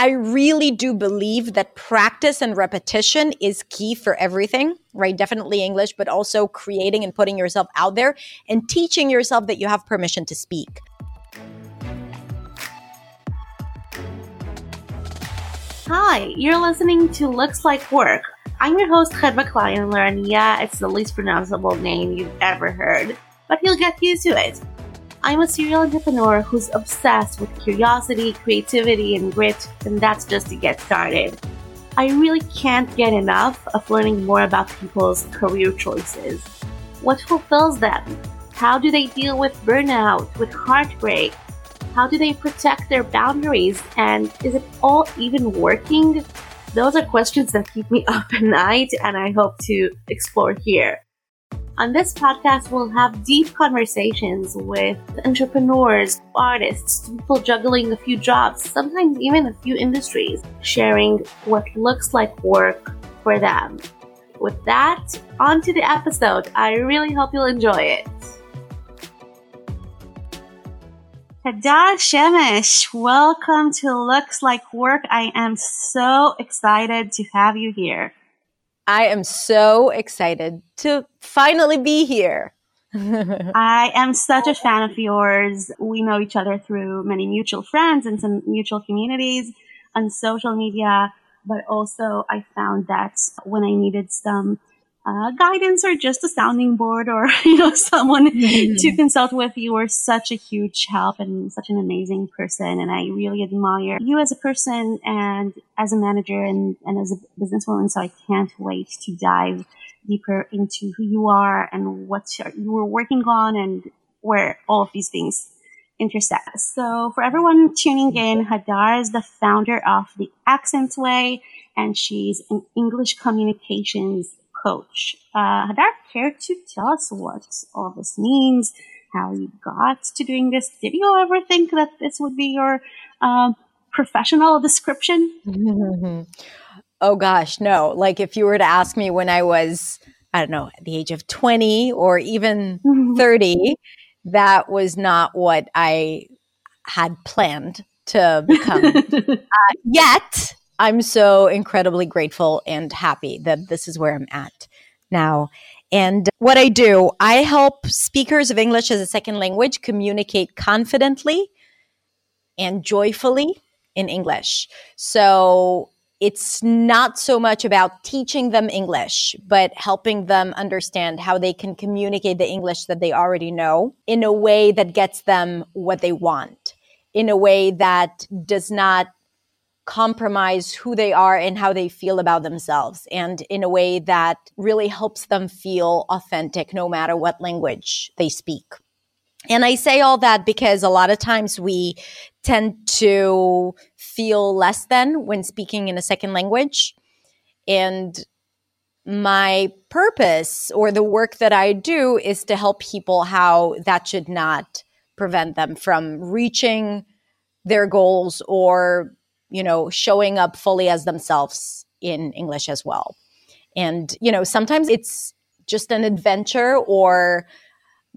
I really do believe that practice and repetition is key for everything, right? Definitely English, but also creating and putting yourself out there and teaching yourself that you have permission to speak. Hi, you're listening to Looks Like Work. I'm your host, Chedva Kleinler, and yeah, it's the least pronounceable name you've ever heard, but you'll get used to it. I'm a serial entrepreneur who's obsessed with curiosity, creativity, and grit, and that's just to get started. I really can't get enough of learning more about people's career choices. What fulfills them? How do they deal with burnout, with heartbreak? How do they protect their boundaries? And is it all even working? Those are questions that keep me up at night, and I hope to explore here. On this podcast, we'll have deep conversations with entrepreneurs, artists, people juggling a few jobs, sometimes even a few industries, sharing what looks like work for them. With that, on to the episode. I really hope you'll enjoy it. Hadar Shemesh, welcome to Looks Like Work. I am so excited to have you here. I am so excited to finally be here. I am such a fan of yours. We know each other through many mutual friends and some mutual communities on social media, but also I found that when I needed some uh, guidance or just a sounding board or you know someone mm-hmm. to consult with you were such a huge help and such an amazing person and i really admire you as a person and as a manager and, and as a businesswoman so i can't wait to dive deeper into who you are and what you were working on and where all of these things intersect. So for everyone tuning in, Hadar is the founder of the Accent Way and she's an English communications coach. Uh, Hadar, care to tell us what all this means, how you got to doing this? Did you ever think that this would be your um, professional description? oh gosh, no. Like if you were to ask me when I was, I don't know, at the age of 20 or even 30, that was not what I had planned to become. uh, yet, I'm so incredibly grateful and happy that this is where I'm at now. And what I do, I help speakers of English as a second language communicate confidently and joyfully in English. So it's not so much about teaching them English, but helping them understand how they can communicate the English that they already know in a way that gets them what they want, in a way that does not compromise who they are and how they feel about themselves and in a way that really helps them feel authentic no matter what language they speak. And I say all that because a lot of times we tend to feel less than when speaking in a second language. And my purpose or the work that I do is to help people how that should not prevent them from reaching their goals or you know, showing up fully as themselves in English as well. And, you know, sometimes it's just an adventure or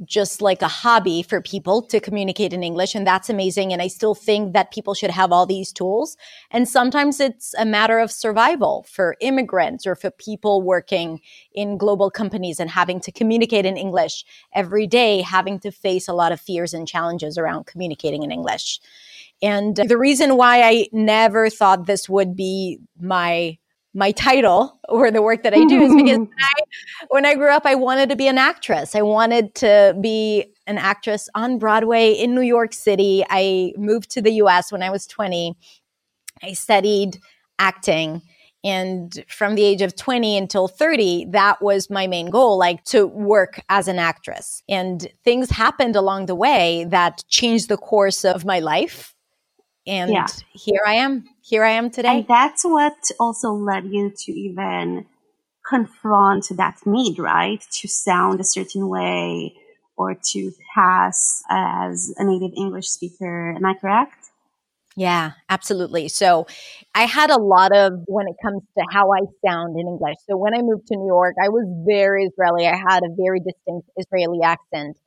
just like a hobby for people to communicate in English. And that's amazing. And I still think that people should have all these tools. And sometimes it's a matter of survival for immigrants or for people working in global companies and having to communicate in English every day, having to face a lot of fears and challenges around communicating in English. And uh, the reason why I never thought this would be my my title or the work that I do is because when I, when I grew up, I wanted to be an actress. I wanted to be an actress on Broadway in New York City. I moved to the US when I was 20. I studied acting. And from the age of 20 until 30, that was my main goal, like to work as an actress. And things happened along the way that changed the course of my life and yeah. here I am. Here I am today. And that's what also led you to even confront that need, right? To sound a certain way or to pass as a native English speaker. Am I correct? Yeah, absolutely. So I had a lot of when it comes to how I sound in English. So when I moved to New York, I was very Israeli. I had a very distinct Israeli accent.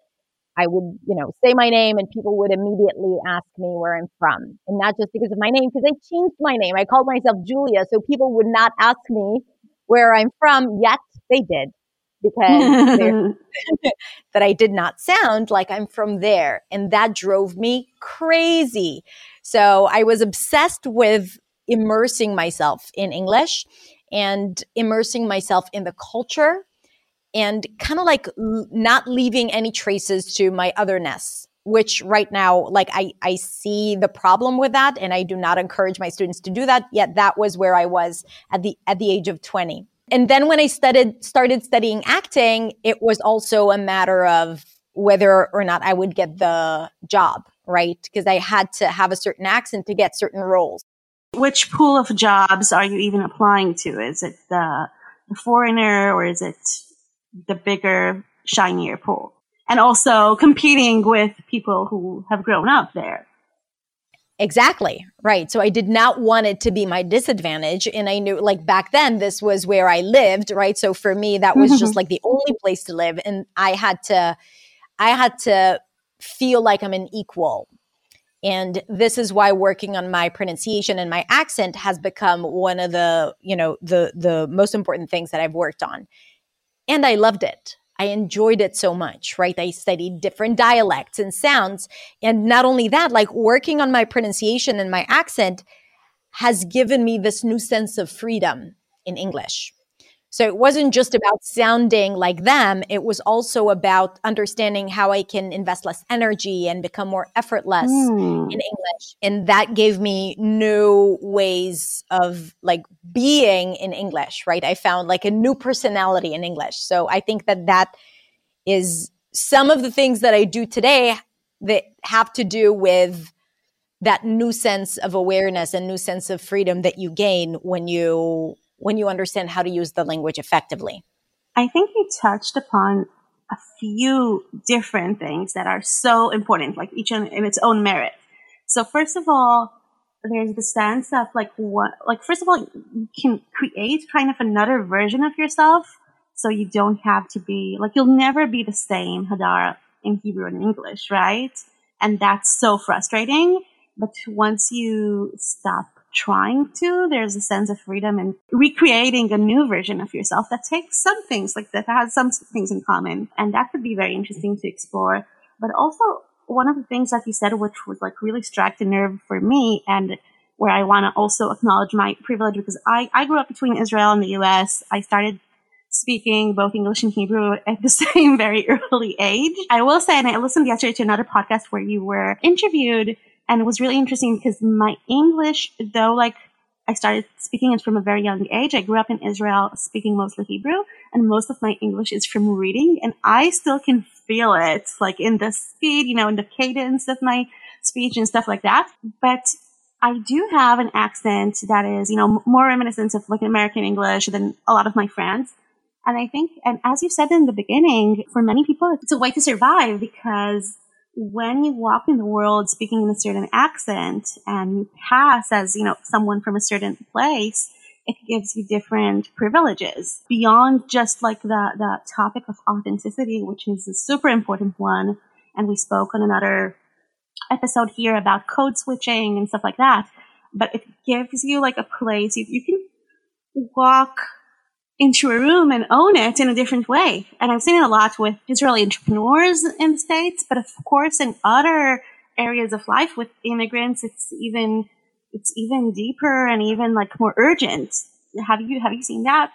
I would, you know, say my name and people would immediately ask me where I'm from. And not just because of my name, because I changed my name. I called myself Julia, so people would not ask me where I'm from, yet they did because that I did not sound like I'm from there. And that drove me crazy. So I was obsessed with immersing myself in English and immersing myself in the culture and kind of like not leaving any traces to my otherness which right now like I, I see the problem with that and i do not encourage my students to do that yet that was where i was at the at the age of 20 and then when I studied, started studying acting, it was also a matter of whether or not I would get the job, right? Because I had to have a certain accent to get certain roles. Which pool of jobs are you even applying to? Is it the, the foreigner or is it the bigger, shinier pool? And also competing with people who have grown up there. Exactly. Right. So I did not want it to be my disadvantage. And I knew like back then this was where I lived. Right. So for me, that was mm-hmm. just like the only place to live. And I had to, I had to feel like I'm an equal. And this is why working on my pronunciation and my accent has become one of the, you know, the, the most important things that I've worked on. And I loved it. I enjoyed it so much, right? I studied different dialects and sounds. And not only that, like working on my pronunciation and my accent has given me this new sense of freedom in English. So it wasn't just about sounding like them. It was also about understanding how I can invest less energy and become more effortless mm. in English. And that gave me new ways of like being in English, right? I found like a new personality in English. So I think that that is some of the things that I do today that have to do with that new sense of awareness and new sense of freedom that you gain when you when you understand how to use the language effectively? I think you touched upon a few different things that are so important, like each in, in its own merit. So first of all, there's the sense of like what, like first of all, you can create kind of another version of yourself. So you don't have to be like, you'll never be the same Hadar in Hebrew and English, right? And that's so frustrating. But once you stop trying to. There's a sense of freedom and recreating a new version of yourself that takes some things, like that has some things in common. And that could be very interesting to explore. But also, one of the things that you said, which was like really struck a nerve for me and where I want to also acknowledge my privilege because I, I grew up between Israel and the US. I started speaking both English and Hebrew at the same very early age. I will say, and I listened yesterday to another podcast where you were interviewed and it was really interesting because my English, though, like I started speaking it from a very young age. I grew up in Israel speaking mostly Hebrew, and most of my English is from reading, and I still can feel it, like in the speed, you know, in the cadence of my speech and stuff like that. But I do have an accent that is, you know, more reminiscent of like American English than a lot of my friends. And I think, and as you said in the beginning, for many people, it's a way to survive because when you walk in the world speaking in a certain accent and you pass as, you know, someone from a certain place, it gives you different privileges beyond just like the, the topic of authenticity, which is a super important one. And we spoke on another episode here about code switching and stuff like that. But it gives you like a place you, you can walk into a room and own it in a different way. And I've seen it a lot with Israeli entrepreneurs in the States, but of course in other areas of life with immigrants, it's even, it's even deeper and even like more urgent. Have you, have you seen that?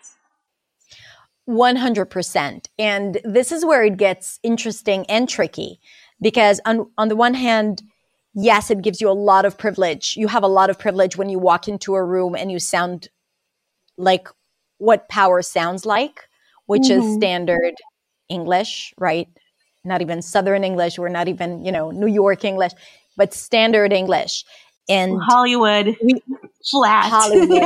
100%. And this is where it gets interesting and tricky because on, on the one hand, yes, it gives you a lot of privilege. You have a lot of privilege when you walk into a room and you sound like what power sounds like, which mm-hmm. is standard English, right? Not even Southern English. We're not even, you know, New York English, but standard English. And Hollywood, we, flat. Hollywood,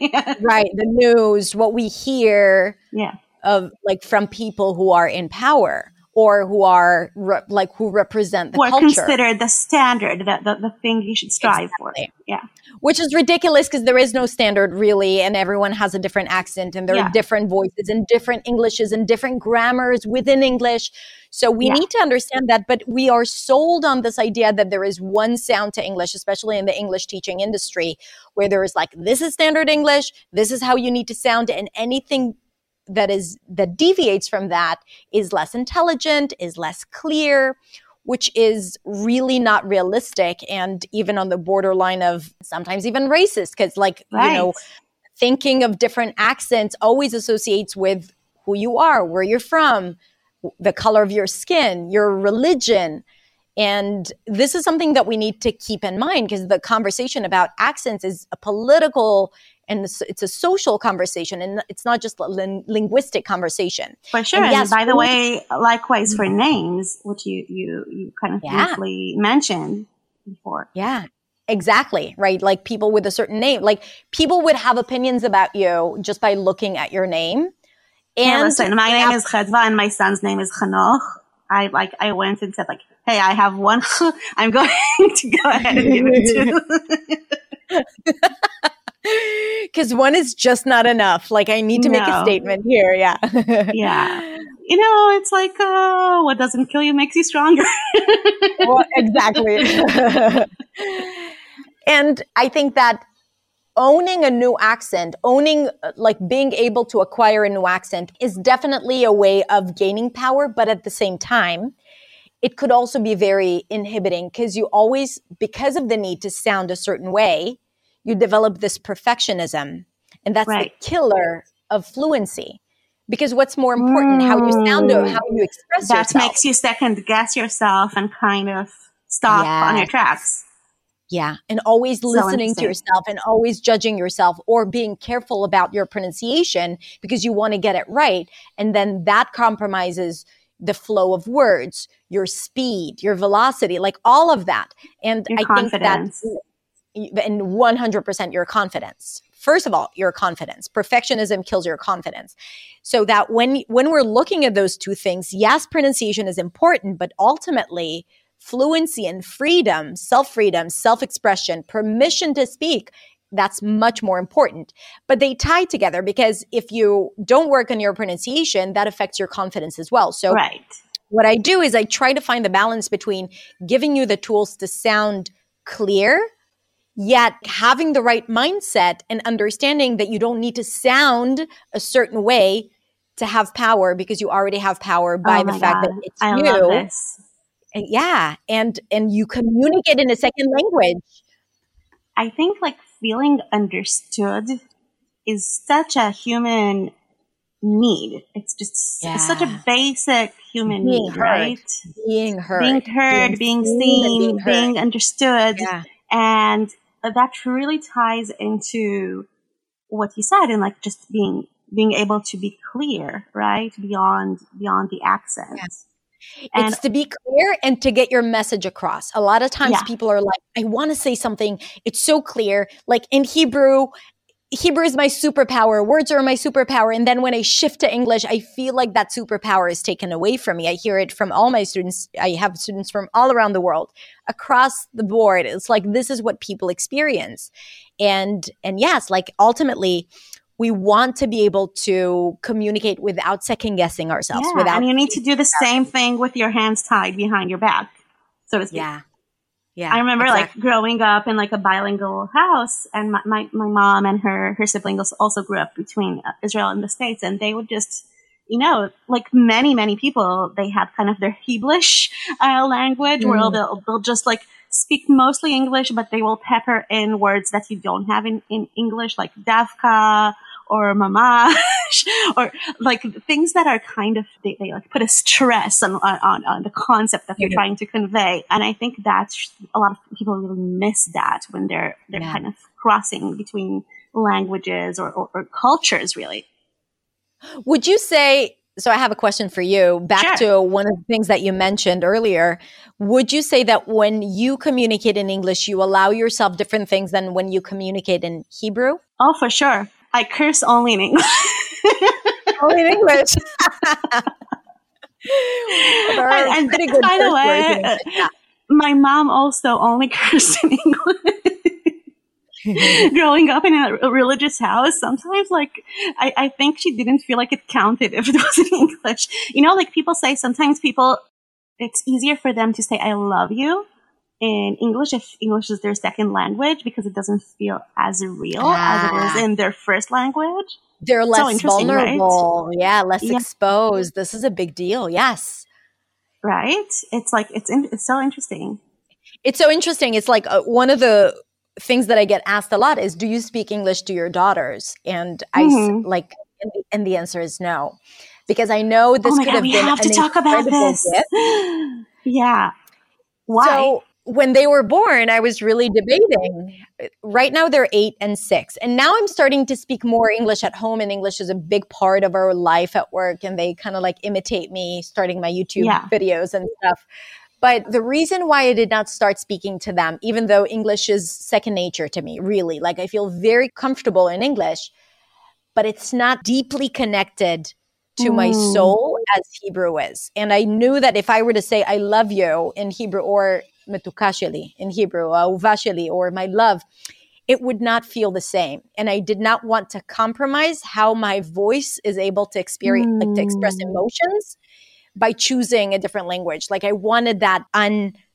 yeah. right? The news, what we hear yeah. of like from people who are in power or who are re- like who represent the who are culture. considered the standard, the, the, the thing you should strive Exactly. for. Yeah. which is ridiculous because there is no standard really and everyone has a different accent and there Yeah. are different voices and different englishes and different grammars within english so we Yeah. need to understand that but we are sold on this idea that there is one sound to english especially in the english teaching industry where there is like this is standard english this is how you need to sound and anything that is that deviates from that is less intelligent is less clear which is really not realistic and even on the borderline of sometimes even racist because like Right. you know thinking of different accents always associates with who you are where you're from the color of your skin your religion and this is something that we need to keep in mind because the conversation about accents is a political and it's- a social conversation and it's not just a lin- linguistic conversation For sure. And And, by the way, likewise for mm-hmm. names, which you, you, you kind of Yeah. briefly mentioned before. Yeah, exactly. Right. Like people with a certain name, like people would have opinions about you just by looking at your name. And And listen, my name is Chedva and my son's name is Chanoch. I like, I went and said like, hey, I have one. I'm going to go ahead and give it to because one is just not enough. Like I need to make a statement here. Yeah. Yeah. You know, it's like, uh, what doesn't kill you makes you stronger. well, exactly. and I think that owning a new accent, owning uh, like being able to acquire a new accent is definitely a way of gaining power, but at the same time, it could also be very inhibiting because you always, because of the need to sound a certain way, you develop this perfectionism. And that's Right. the killer of fluency. Because what's more important, how you sound or Mm. how you express that yourself. makes you second guess yourself and kind of stop on your tracks. Yeah. And always listening to yourself and always judging yourself or being careful about your pronunciation because you want to get it right. And then that compromises the flow of words, your speed, your velocity, like all of that. And Your I think that, and 100% your confidence. First of all, your confidence. Perfectionism kills your confidence. So that when when we're looking at those two things, yes, pronunciation is important, but ultimately fluency and freedom, self-freedom, self-expression, permission to speak, that's much more important. But they tie together because if you don't work on your pronunciation, that affects your confidence as well. So Right. what I do is I try to find the balance between giving you the tools to sound clear, yet having the right mindset and understanding that you don't need to sound a certain way to have power because you already have power by Oh the fact God. that it's I you. And yeah, and and you communicate in a second language. I think like feeling understood is such a human need. It's just it's such a basic human Being need, heard. right? Being heard, Being heard, being, and seen, heard. being understood. yeah, And that really ties into what you said and like just being being able to be clear, right? Beyond beyond the accent. Yes. And it's to be clear and to get your message across. A lot of times Yeah. people are like, I want to say something. It's so clear. Like in Hebrew, Hebrew is my superpower. Words are my superpower. And then when I shift to English, I feel like that superpower is taken away from me. I hear it from all my students. I have students from all around the world across the board. It's like this is what people experience. And and yes, like ultimately we want to be able to communicate without second guessing ourselves. yeah, without and you need to do the same thing with your hands tied behind your back, so to speak. Yeah. Yeah. I remember exactly. like growing up in like a bilingual house and my, my, my mom and her, her siblings also grew up between uh, Israel and the States and they would just, you know, like many, many people, they have kind of their Heblish uh, language where Mm. they'll, they'll just like speak mostly English, but they will pepper in words that you don't have in, in English, like davka or mamash or like things that are kind of they, they like put a stress on, on on the concept that you're Mhm. trying to convey and i think that's a lot of people really miss that when they're they're Yeah. kind of crossing between languages or, or, or cultures really Would you say, so I have a question for you, back Sure. to one of the things that you mentioned earlier. Would you say that when you communicate in English, you allow yourself different things than when you communicate in Hebrew? oh for sure i curse only in english Only in English. and, and by the way, uh, my mom also only cursed in English. growing up in a religious house, sometimes like I, I think she didn't feel like it counted if it was in English. You know, like people say sometimes people it's easier for them to say I love you in English if English is their second language because it doesn't feel as real as it is ah. in their first language. They're less so vulnerable. Right? Yeah, less yeah. exposed. This is a big deal. Yes. Right? It's like it's in, it's so interesting. It's so interesting. It's like uh, one of the things that I get asked a lot is, "Do you speak English to your daughters?" And mm-hmm. I like, and the, and the, answer is no, because I know this oh could God, have we been. We have to talk about this. yeah. Why? So when they were born, I was really debating. Right now, they're eight and six. And now I'm starting to speak more English at home, and English is a big part of our life at work. And they kind of like imitate me, starting my YouTube yeah. videos and stuff. But the reason why I did not start speaking to them, even though English is second nature to me, really, like I feel very comfortable in English, but it's not deeply connected to mm. my soul as Hebrew is. And I knew that if I were to say, I love you in Hebrew or metukasheli in Hebrew, auvasheli, or my love, it would not feel the same. And I did not want to compromise how my voice is able to experience, mm. like to express mm. emotions by choosing a different language. Like I wanted that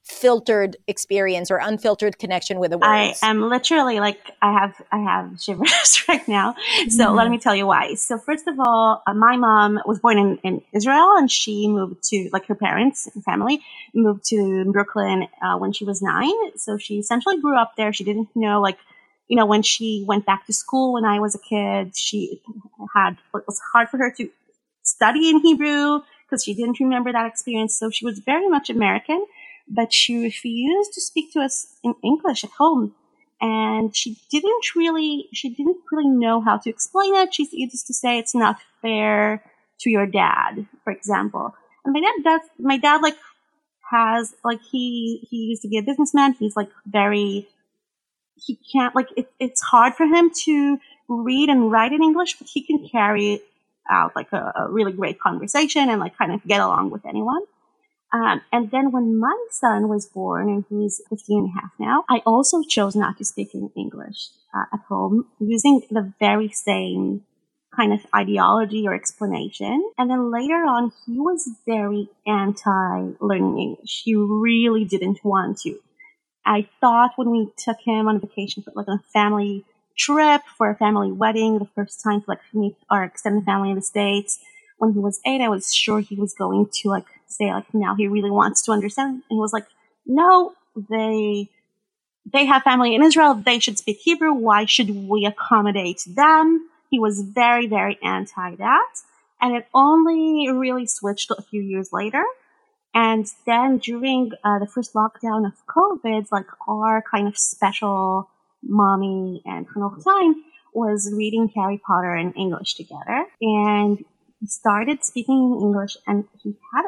unfiltered experience or unfiltered connection with the words. I am literally like I have I have shivers right now. So mm. let me tell you why. So first of all, uh, my mom was born in, in Israel and she moved to like her parents and family moved to Brooklyn uh, when she was nine. So she essentially grew up there. She didn't know like you know, when she went back to school when I was a kid, she had, it was hard for her to study in Hebrew because she didn't remember that experience. So she was very much American, but she refused to speak to us in English at home. And she didn't really, she didn't really know how to explain it. She used to say it's not fair to your dad, for example. And my dad does, my dad like has, like he, he used to be a businessman. He's like very, he can't, like it, it's hard for him to read and write in English, but he can carry out like a, a, really great conversation and like kind of get along with anyone. Um, and then when my son was born and he's 15 and a half now, I also chose not to speak in English uh, at home using the very same kind of ideology or explanation. And then later on, he was very anti learning English. He really didn't want to. I thought when we took him on a vacation for like a family trip for a family wedding, the first time to like meet our extended family in the States. When he was eight, I was sure he was going to like say like now he really wants to understand. And he was like, no, they, they have family in Israel. They should speak Hebrew. Why should we accommodate them? He was very, very anti that. And it only really switched a few years later. And then during uh, the first lockdown of COVID, like our kind of special mommy and Chanoch time was reading Harry Potter in English together. And he started speaking in English and he had,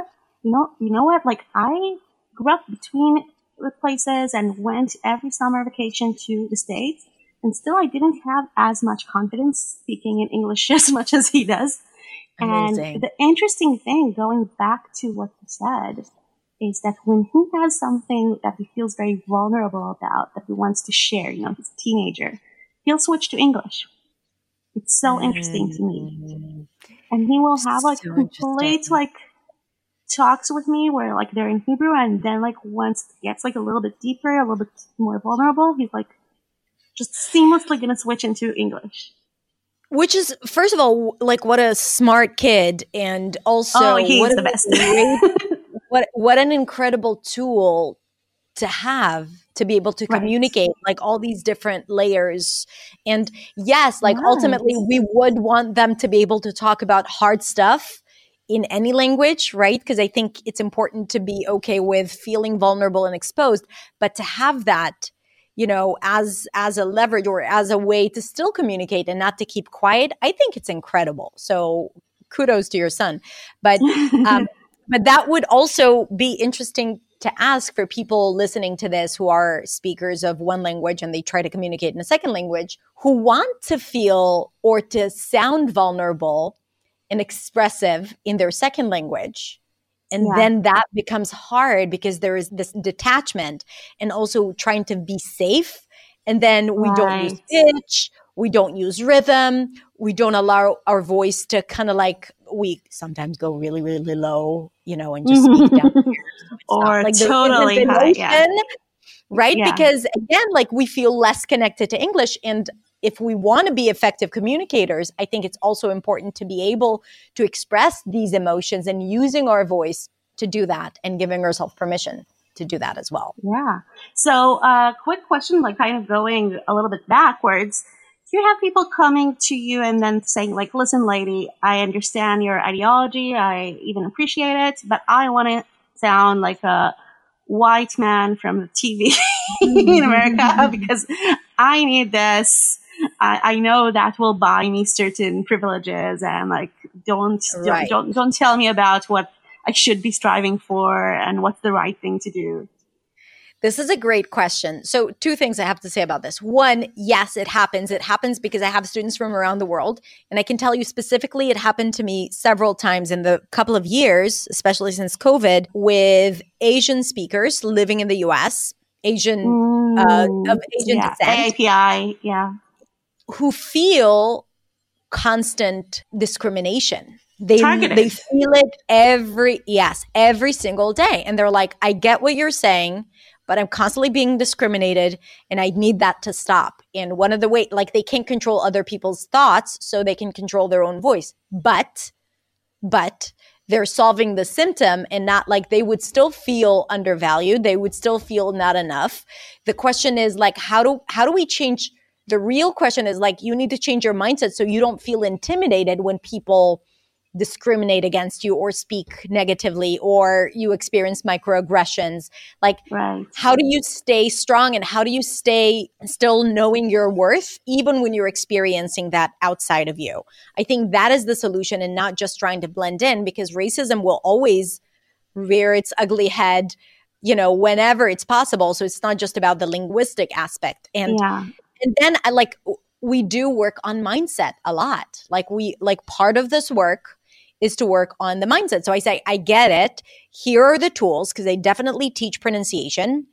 you know, you know what? Like I grew up between the places and went every summer vacation to the States. And still I didn't have as much confidence speaking in English as much as he does. Amazing. And the interesting thing, going back to what you said, is that when he has something that he feels very vulnerable about, that he wants to share, you know, he's a teenager, he'll switch to English. It's so interesting to me. Mm. And he will have like so complete like talks with me where like they're in Hebrew and then like once it gets like a little bit deeper, a little bit more vulnerable, he's like just seamlessly gonna switch into English. Which is, first of all, like what a smart kid, and also oh, he's what the best. Great, what what an incredible tool to have to be able to communicate right. like all these different layers and yes like right. ultimately we would want them to be able to talk about hard stuff in any language right? Because i think it's important to be okay with feeling vulnerable and exposed but to have that you know as as a leverage or as a way to still communicate and not to keep quiet i think it's incredible. So kudos to your son. But um but that would also be interesting to ask for people listening to this who are speakers of one language and they try to communicate in a second language who want to feel or to sound vulnerable and expressive in their second language And yeah. then that becomes hard because there is this detachment and also trying to be safe. And then we right. don't use pitch, we don't use rhythm, we don't allow our voice to kind of like we sometimes go really, really low, you know, and just speak down. or like totally high, yeah. right? Yeah. Because again, like we feel less connected to English. And if we want to be effective communicators, I think it's also important to be able to express these emotions and using our voice to do that and giving ourselves permission to do that as well. Yeah. So, uh, quick question, like kind of going a little bit backwards. Do you have people coming to you and then saying, like, listen, lady, I understand your ideology. I even appreciate it, but I want to sound like a white man from the TV in America because I need this. I, I, know that will buy me certain privileges and like don't, right. don't don't don't tell me about what I should be striving for and what's the right thing to do. This is a great question. So, two things I have to say about this. One, yes, it happens. It happens because I have students from around the world. And I can tell you specifically, it happened to me several times in the couple of years, especially since COVID, with Asian speakers living in the US, Asian, uh, of Asian yeah. descent. AAPI, yeah. Who feel constant discrimination they Targeted. they feel it every yes every single day and they're like i get what you're saying but I'm constantly being discriminated and I need that to stop. And one of the way, like they can't control other people's thoughts, so they can control their own voice. But, but they're solving the symptom and not like they would still feel undervalued. They would still feel not enough. The question is like, how do, how do we change? The real question is like, you need to change your mindset so you don't feel intimidated when people discriminate against you or speak negatively or you experience microaggressions like right. how do you stay strong and how do you stay still knowing your worth even when you're experiencing that outside of you i think that is the solution and not just trying to blend in because racism will always rear its ugly head you know whenever it's possible so it's not just about the linguistic aspect and yeah. And then i like we do work on mindset a lot like we like part of this work is to work on the mindset. So I say, I get it. Here are the tools because they definitely teach pronunciation,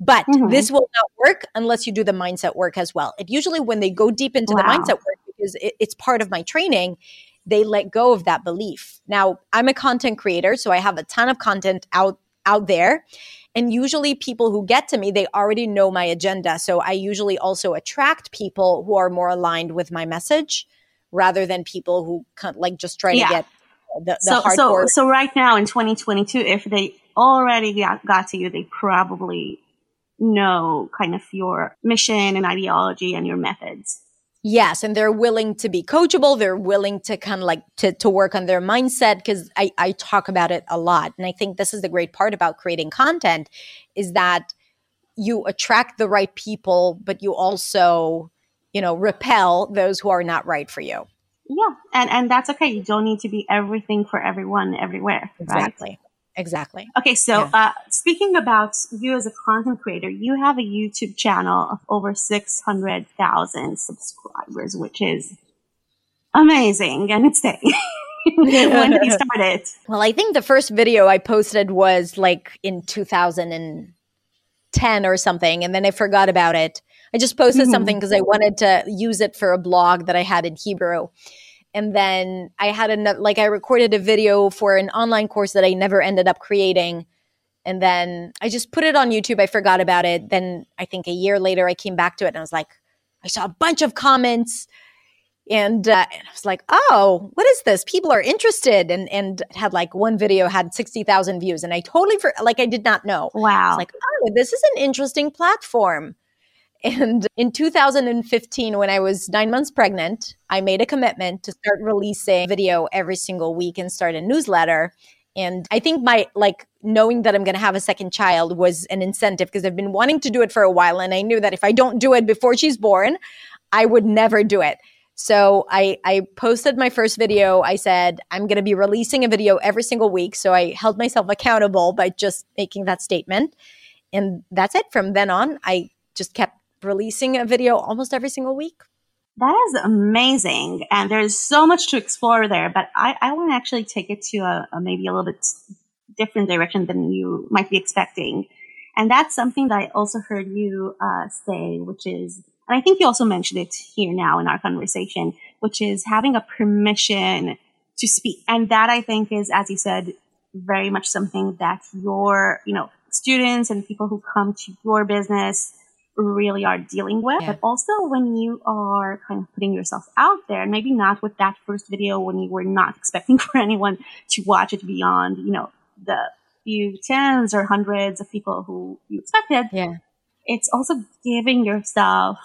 but mm-hmm. this will not work unless you do the mindset work as well. It usually, when they go deep into wow. the mindset work, because it, it's part of my training, they let go of that belief. Now, I'm a content creator, so I have a ton of content out out there. And usually, people who get to me, they already know my agenda. So I usually also attract people who are more aligned with my message rather than people who can like just try yeah. to get the, the so, so, so right now in 2022, if they already got, got to you, they probably know kind of your mission and ideology and your methods. Yes, and they're willing to be coachable. They're willing to kind of like to to work on their mindset because I I talk about it a lot, and I think this is the great part about creating content is that you attract the right people, but you also you know repel those who are not right for you. Yeah, and and that's okay. You don't need to be everything for everyone everywhere. Exactly. Right? Exactly. Okay, so yeah. uh, speaking about you as a content creator, you have a YouTube channel of over six hundred thousand subscribers, which is amazing and insane. when did you start it? Well, I think the first video I posted was like in 2010 or something, and then I forgot about it. I just posted mm-hmm. something because I wanted to use it for a blog that I had in Hebrew. And then I had another, like, I recorded a video for an online course that I never ended up creating. And then I just put it on YouTube. I forgot about it. Then I think a year later, I came back to it and I was like, I saw a bunch of comments. And, uh, and I was like, oh, what is this? People are interested. And, and had like one video had 60,000 views. And I totally, for, like, I did not know. Wow. like, oh, this is an interesting platform. And in 2015, when I was nine months pregnant, I made a commitment to start releasing video every single week and start a newsletter. And I think my like knowing that I'm going to have a second child was an incentive because I've been wanting to do it for a while. And I knew that if I don't do it before she's born, I would never do it. So I, I posted my first video. I said, I'm going to be releasing a video every single week. So I held myself accountable by just making that statement. And that's it. From then on, I just kept releasing a video almost every single week. That is amazing. And there's so much to explore there, but I, I want to actually take it to a, a maybe a little bit different direction than you might be expecting. And that's something that I also heard you uh, say, which is, and I think you also mentioned it here now in our conversation, which is having a permission to speak. And that I think is, as you said, very much something that your, you know, students and people who come to your business really are dealing with. Yeah. But also when you are kind of putting yourself out there, and maybe not with that first video when you were not expecting for anyone to watch it beyond, you know, the few tens or hundreds of people who you expected. Yeah. It's also giving yourself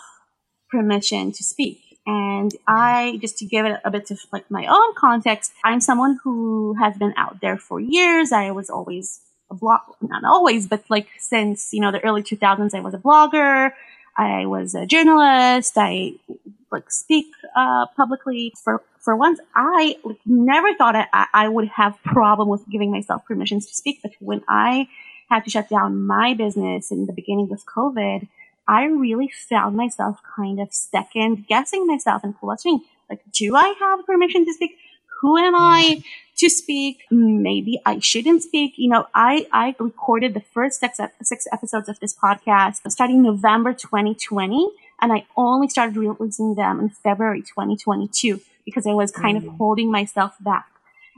permission to speak. And I, just to give it a bit of like my own context, I'm someone who has been out there for years. I was always a blog, not always, but like since, you know, the early 2000s, I was a blogger. I was a journalist. I like speak, uh, publicly for, for once. I like, never thought I, I would have problem with giving myself permissions to speak. But when I had to shut down my business in the beginning of COVID, I really found myself kind of second guessing myself and questioning, like, do I have permission to speak? Who am I to speak? Maybe I shouldn't speak. You know, I, I recorded the first six, six episodes of this podcast starting November 2020, and I only started releasing them in February 2022 because I was kind mm. of holding myself back.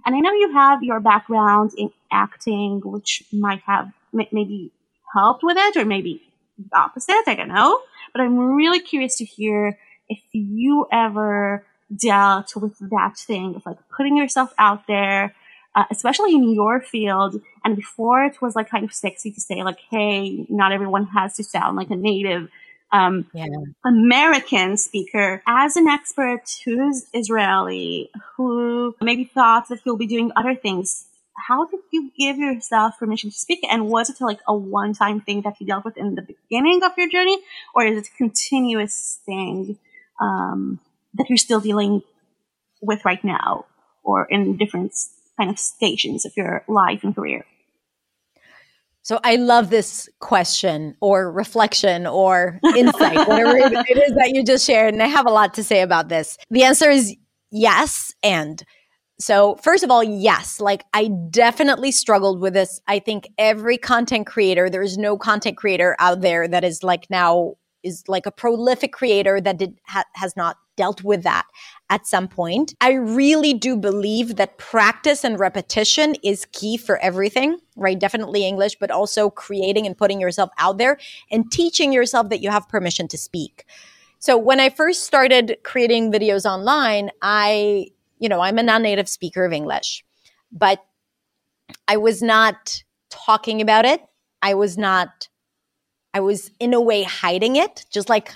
And I know you have your background in acting, which might have maybe helped with it or maybe the opposite. I don't know. But I'm really curious to hear if you ever dealt with that thing of like putting yourself out there, uh, especially in your field. And before it was like kind of sexy to say like, hey, not everyone has to sound like a native um, yeah. American speaker as an expert who's Israeli, who maybe thought that he'll be doing other things. How did you give yourself permission to speak? And was it like a one time thing that you dealt with in the beginning of your journey? Or is it a continuous thing? Um, that you're still dealing with right now or in different kind of stations of your life and career? So I love this question or reflection or insight, whatever it is that you just shared. And I have a lot to say about this. The answer is yes. And so, first of all, yes, like I definitely struggled with this. I think every content creator, there is no content creator out there that is like now is like a prolific creator that did ha- has not dealt with that at some point. I really do believe that practice and repetition is key for everything, right? Definitely English, but also creating and putting yourself out there and teaching yourself that you have permission to speak. So when I first started creating videos online, I, you know, I'm a non-native speaker of English, but I was not talking about it. I was not I was in a way hiding it, just like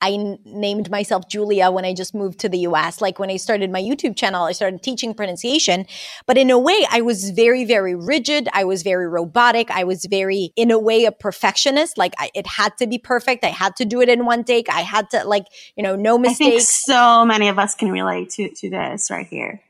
I n- named myself Julia when I just moved to the US. Like when I started my YouTube channel, I started teaching pronunciation. But in a way, I was very, very rigid. I was very robotic. I was very, in a way, a perfectionist. Like I, it had to be perfect. I had to do it in one take. I had to, like, you know, no mistakes. I think so many of us can relate to, to this right here.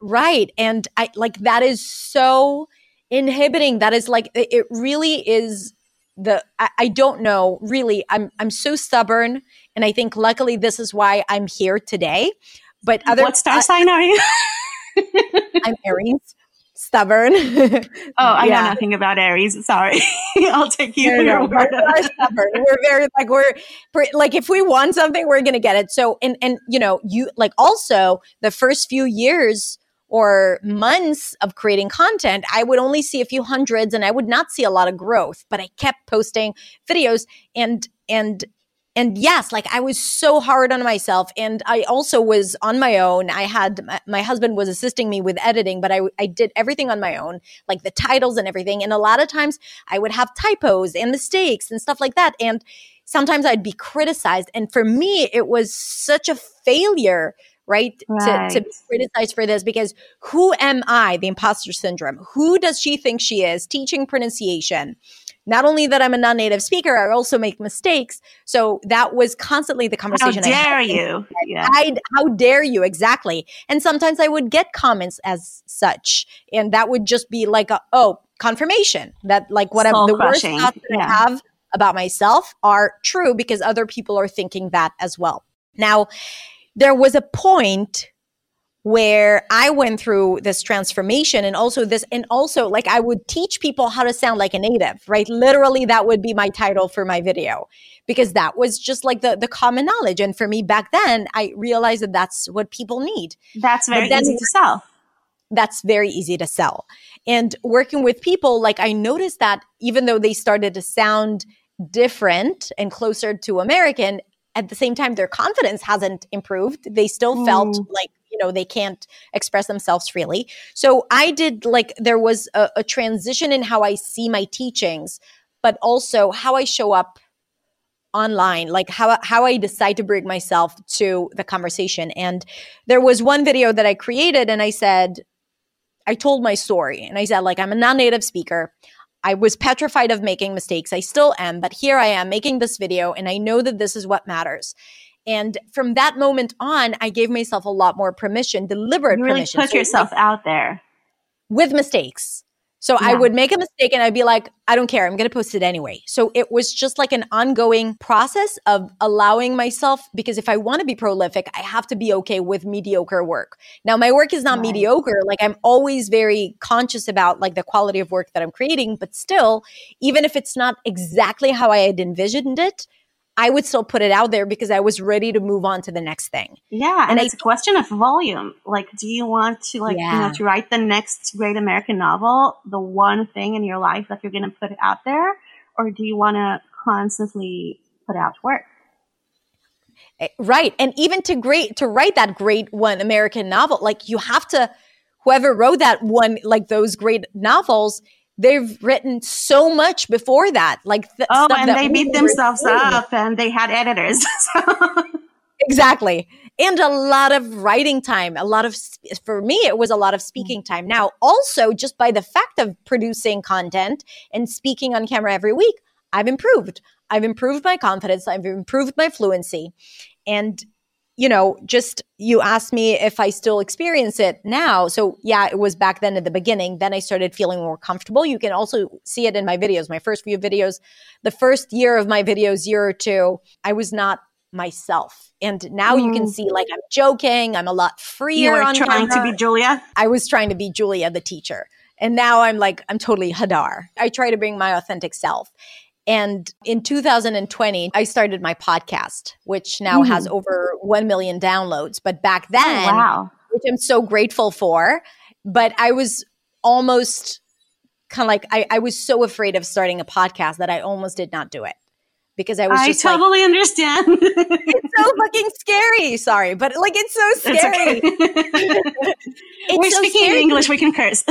Right. And I like that is so inhibiting. That is like, it really is the I, I, don't know really i'm i'm so stubborn and i think luckily this is why i'm here today but other what star uh, sign are you? I'm aries stubborn. Oh i yeah. know nothing about aries sorry. I'll take you no, no, we're, stubborn. we're very like we're like if we want something we're gonna get it. So and and you know you like also the first few years or months of creating content, I would only see a few hundreds and I would not see a lot of growth. But I kept posting videos and, and, and yes, like I was so hard on myself. And I also was on my own. I had my husband was assisting me with editing, but I, I did everything on my own, like the titles and everything. And a lot of times I would have typos and mistakes and stuff like that. And sometimes I'd be criticized. And for me, it was such a failure right? right. To, to be criticized for this because who am I, the imposter syndrome? Who does she think she is teaching pronunciation? Not only that I'm a non native speaker, I also make mistakes. So that was constantly the conversation. How dare you? Yeah. I, how dare you? Exactly. And sometimes I would get comments as such. And that would just be like, a, oh, confirmation that like what I'm, the worst thoughts that yeah. I have about myself are true because other people are thinking that as well. Now, there was a point where I went through this transformation and also this, and also like I would teach people how to sound like a native, right? Literally, that would be my title for my video because that was just like the, the common knowledge. And for me back then, I realized that that's what people need. That's very then, easy to sell. That's very easy to sell. And working with people, like I noticed that even though they started to sound different and closer to American, at the same time, their confidence hasn't improved. They still felt mm. like you know they can't express themselves freely so i did like there was a, a transition in how i see my teachings but also how i show up online like how how I decide to bring myself to the conversation and there was one video that I created and I said I told my story and I said like I'm a non-native speaker I was petrified of making mistakes I still am but here I am making this video and I know that this is what matters and from that moment on, I gave myself a lot more permission, deliberate you really permission. Put so yourself like, out there with mistakes. So yeah. I would make a mistake and I'd be like, I don't care. I'm going to post it anyway. So it was just like an ongoing process of allowing myself, because if I want to be prolific, I have to be okay with mediocre work. Now, my work is not right. mediocre. Like I'm always very conscious about like the quality of work that I'm creating, but still, even if it's not exactly how I had envisioned it, I would still put it out there because I was ready to move on to the next thing. Yeah, and, and it's I, a question of volume. Like, do you want to like yeah. you know to write the next great American novel, the one thing in your life that you're going to put out there, or do you want to constantly put out work? Eh, right, and even to great to write that great one American novel, like you have to whoever wrote that one, like those great novels they've written so much before that like th- oh and they beat themselves up and they had editors exactly. And a lot of writing time a lot of for me it was a lot of speaking mm. time. Now also just by the fact of producing content and speaking on camera every week i've improved. I've improved my confidence i've improved my fluency. And you know, just you asked me if I still experience it now. So, yeah, it was back then at the beginning. Then I started feeling more comfortable. You can also see it in my videos, my first few videos. The first year of my videos, year or two, I was not myself. And now mm. you can mm. see like I'm joking, I'm a lot freer you were on trying camera. to be Julia. I was trying to be Julia the teacher. And now I'm like I'm totally Hadar. I try to bring my authentic self. And in 2020, I started my podcast, which now mm. has over 1 million downloads. But back oh, then, oh, wow. which I'm so grateful for, but I was almost kind of like, I, I, was so afraid of starting a podcast that I almost did not do it because I was I totally like, understand. it's so fucking scary. Sorry, but like it's so scary. It's okay. it's We're so speaking scary. English. We can curse.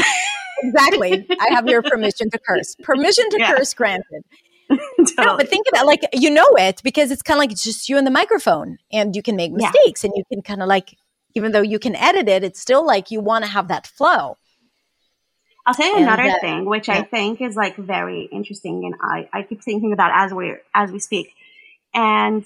exactly. I have your permission to curse. Permission to yeah. curse granted. no, but think about like you know it because it's kind of like it's just you and the microphone, and you can make mistakes, yeah. and you can kind of like even though you can edit it, it's still like you want to have that flow. I'll tell you and, another thing, which yeah. I think is like very interesting, and I I keep thinking about as we as we speak, and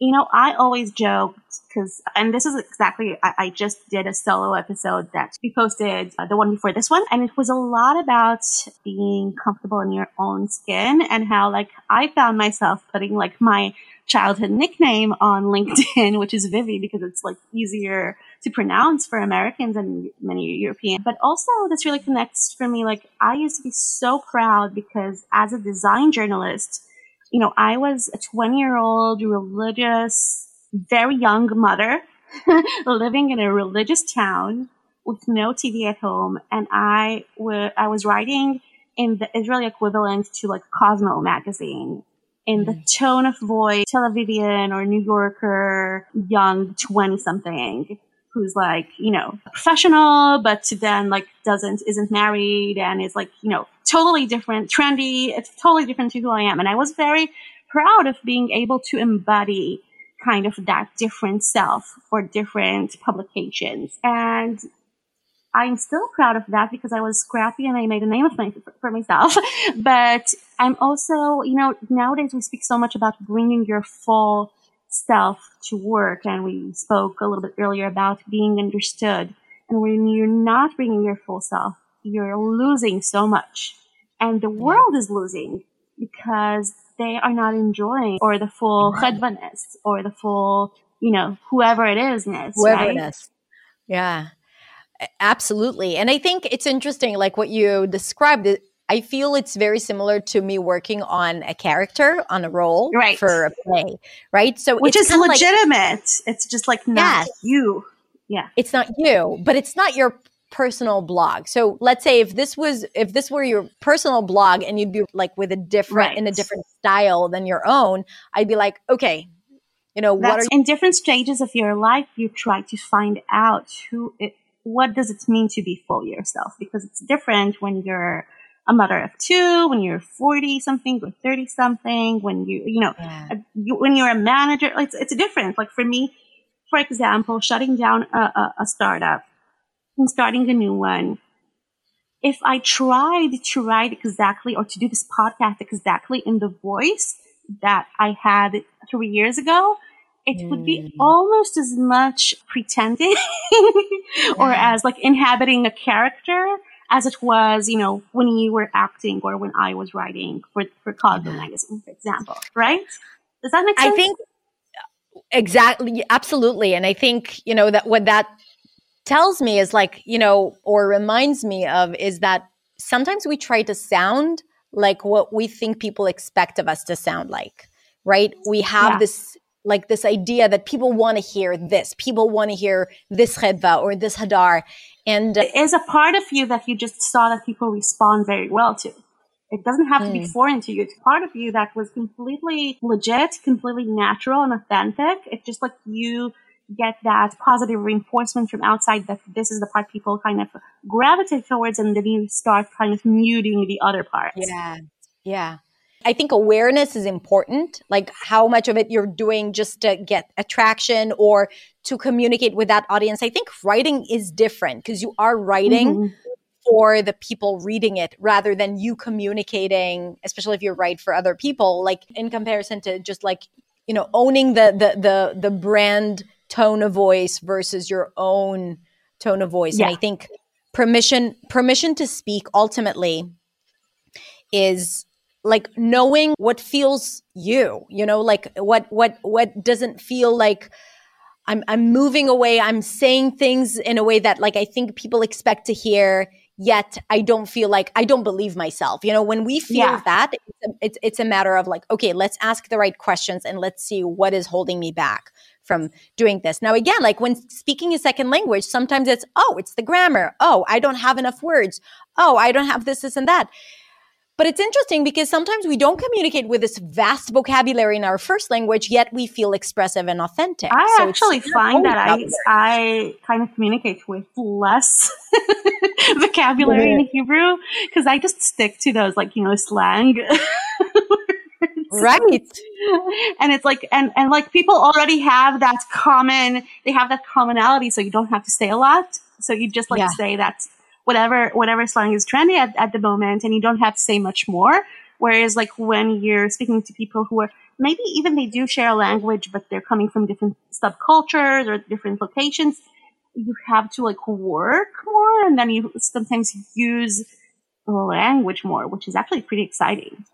you know, I always joked because, and this is exactly, I, I, just did a solo episode that we posted, uh, the one before this one, and it was a lot about being comfortable in your own skin and how, like, I found myself putting, like, my childhood nickname on LinkedIn, which is Vivi, because it's, like, easier to pronounce for Americans and many European. But also, this really connects for me. Like, I used to be so proud because as a design journalist, you know, I was a 20 year old religious, very young mother living in a religious town with no TV at home. And I, w- I was writing in the Israeli equivalent to like Cosmo magazine in the mm. tone of voice, Tel Avivian or New Yorker, young 20 something who's like, you know, professional, but then like doesn't, isn't married and is like, you know, totally different, trendy. It's totally different to who I am. And I was very proud of being able to embody kind of that different self for different publications. And I'm still proud of that because I was scrappy and I made a name of my, for myself. but I'm also, you know, nowadays we speak so much about bringing your full self to work. And we spoke a little bit earlier about being understood. And when you're not bringing your full self, you're losing so much. And the world is losing because they are not enjoying or the full chedvaness or the full, you know, whoever it is. Whoever right? it is. Yeah. Absolutely. And I think it's interesting, like what you described. I feel it's very similar to me working on a character, on a role right. for a play, right? So which is legitimate. Like, it's just like not yes. you. Yeah, it's not you, but it's not your personal blog. So let's say if this was if this were your personal blog and you'd be like with a different right. in a different style than your own, I'd be like, okay, you know, That's, what are in different stages of your life you try to find out who it what does it mean to be fully yourself? Because it's different when you're a mother of two, when you're 40 something or 30 something, when you, you know, yeah. you, when you're a manager, it's, it's different. Like for me, for example, shutting down a, a, a startup and starting a new one. If I tried to write exactly or to do this podcast exactly in the voice that I had three years ago, it would be mm. almost as much pretending or as like inhabiting a character as it was, you know, when you were acting or when I was writing for, for Cosmo mm-hmm. magazine, for example, right? Does that make sense? I think exactly, absolutely. And I think, you know, that what that tells me is like, you know, or reminds me of is that sometimes we try to sound like what we think people expect of us to sound like, right? We have yeah. this like this idea that people want to hear this, people want to hear this chedva or this hadar. And uh, it is a part of you that you just saw that people respond very well to. It doesn't have to be hmm. foreign to you. It's part of you that was completely legit, completely natural and authentic. It's just like you get that positive reinforcement from outside that this is the part people kind of gravitate towards and then you start kind of muting the other parts. Yeah. Yeah. I think awareness is important, like how much of it you're doing just to get attraction or to communicate with that audience. I think writing is different because you are writing mm-hmm. for the people reading it rather than you communicating, especially if you write for other people, like in comparison to just like, you know, owning the the the the brand tone of voice versus your own tone of voice. Yeah. And I think permission permission to speak ultimately is like knowing what feels you you know like what what what doesn't feel like i'm i'm moving away i'm saying things in a way that like i think people expect to hear yet i don't feel like i don't believe myself you know when we feel yeah. that it's a, it's, it's a matter of like okay let's ask the right questions and let's see what is holding me back from doing this. Now, again, like when speaking a second language, sometimes it's, oh, it's the grammar. Oh, I don't have enough words. Oh, I don't have this, this, and that. But it's interesting because sometimes we don't communicate with this vast vocabulary in our first language, yet we feel expressive and authentic. I so actually find that I, I kind of communicate with less vocabulary yeah. in Hebrew because I just stick to those, like, you know, slang. right and it's like and and like people already have that common they have that commonality so you don't have to say a lot so you just like yeah. say that whatever whatever slang is trendy at, at the moment and you don't have to say much more whereas like when you're speaking to people who are maybe even they do share a language but they're coming from different subcultures or different locations you have to like work more and then you sometimes use language more which is actually pretty exciting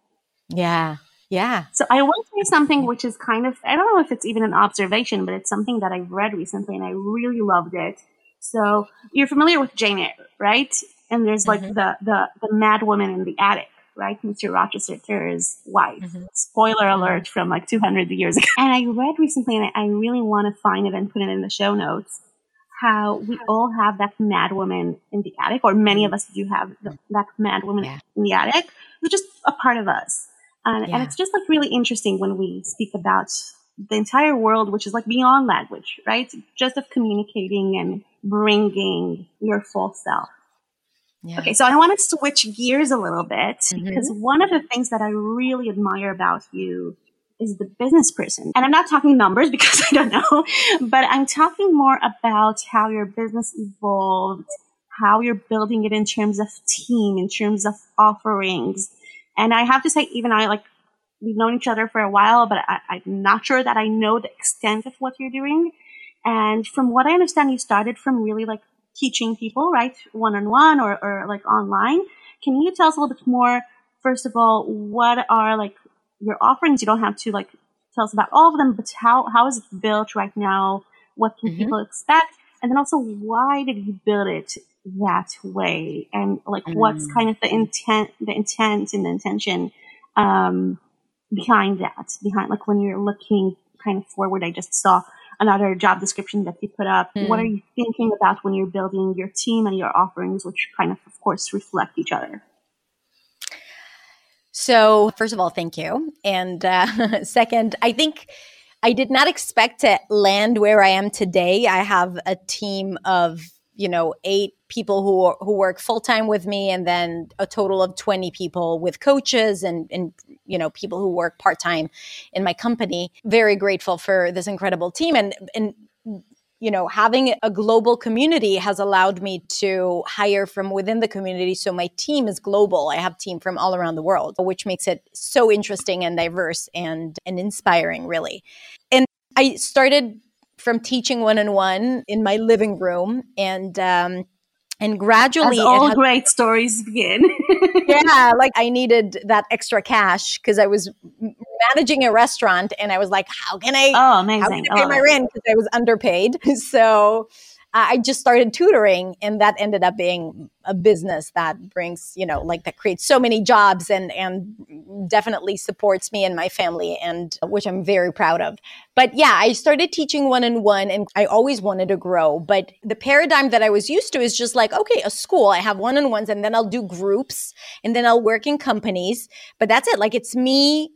yeah yeah. So I will say something which is kind of, I don't know if it's even an observation, but it's something that I've read recently and I really loved it. So you're familiar with Jane Eyre, right? And there's like mm-hmm. the, the, the mad woman in the attic, right? Mr. Rochester's wife. Mm-hmm. Spoiler mm-hmm. alert from like 200 years ago. And I read recently and I, really want to find it and put it in the show notes how we all have that mad woman in the attic, or many of us do have the, that mad woman yeah. in the attic. It's just a part of us. And, yeah. and it's just like really interesting when we speak about the entire world, which is like beyond language, right? Just of communicating and bringing your full self. Yeah. Okay, so I want to switch gears a little bit mm-hmm. because one of the things that I really admire about you is the business person. And I'm not talking numbers because I don't know, but I'm talking more about how your business evolved, how you're building it in terms of team, in terms of offerings, and I have to say, even I like, we've known each other for a while, but I, am not sure that I know the extent of what you're doing. And from what I understand, you started from really like teaching people, right? One on one or, or like online. Can you tell us a little bit more? First of all, what are like your offerings? You don't have to like tell us about all of them, but how, how is it built right now? What can mm-hmm. people expect? And then also, why did you build it that way? And like, mm. what's kind of the intent, the intent and the intention um, behind that? Behind like when you're looking kind of forward, I just saw another job description that you put up. Mm. What are you thinking about when you're building your team and your offerings, which kind of, of course, reflect each other? So, first of all, thank you. And uh, second, I think I did not expect to land where I am today. I have a team of, you know, eight people who who work full time with me, and then a total of twenty people with coaches and and you know people who work part time in my company. Very grateful for this incredible team, and and you know, having a global community has allowed me to hire from within the community. So my team is global. I have team from all around the world, which makes it so interesting and diverse and, and inspiring, really. And I started from teaching one on one in my living room and, um, and gradually As all has, great stories begin. Yeah like i needed that extra cash because i was managing a restaurant and i was like how can i oh amazing. how can I pay oh. my rent? Because i was underpaid. So I just started tutoring and that ended up being a business that brings, you know, like that creates so many jobs and and definitely supports me and my family and which I'm very proud of. But yeah, I started teaching one on one and I always wanted to grow, but the paradigm that I was used to is just like, okay, a school, I have one on ones and then I'll do groups and then I'll work in companies, but that's it. Like it's me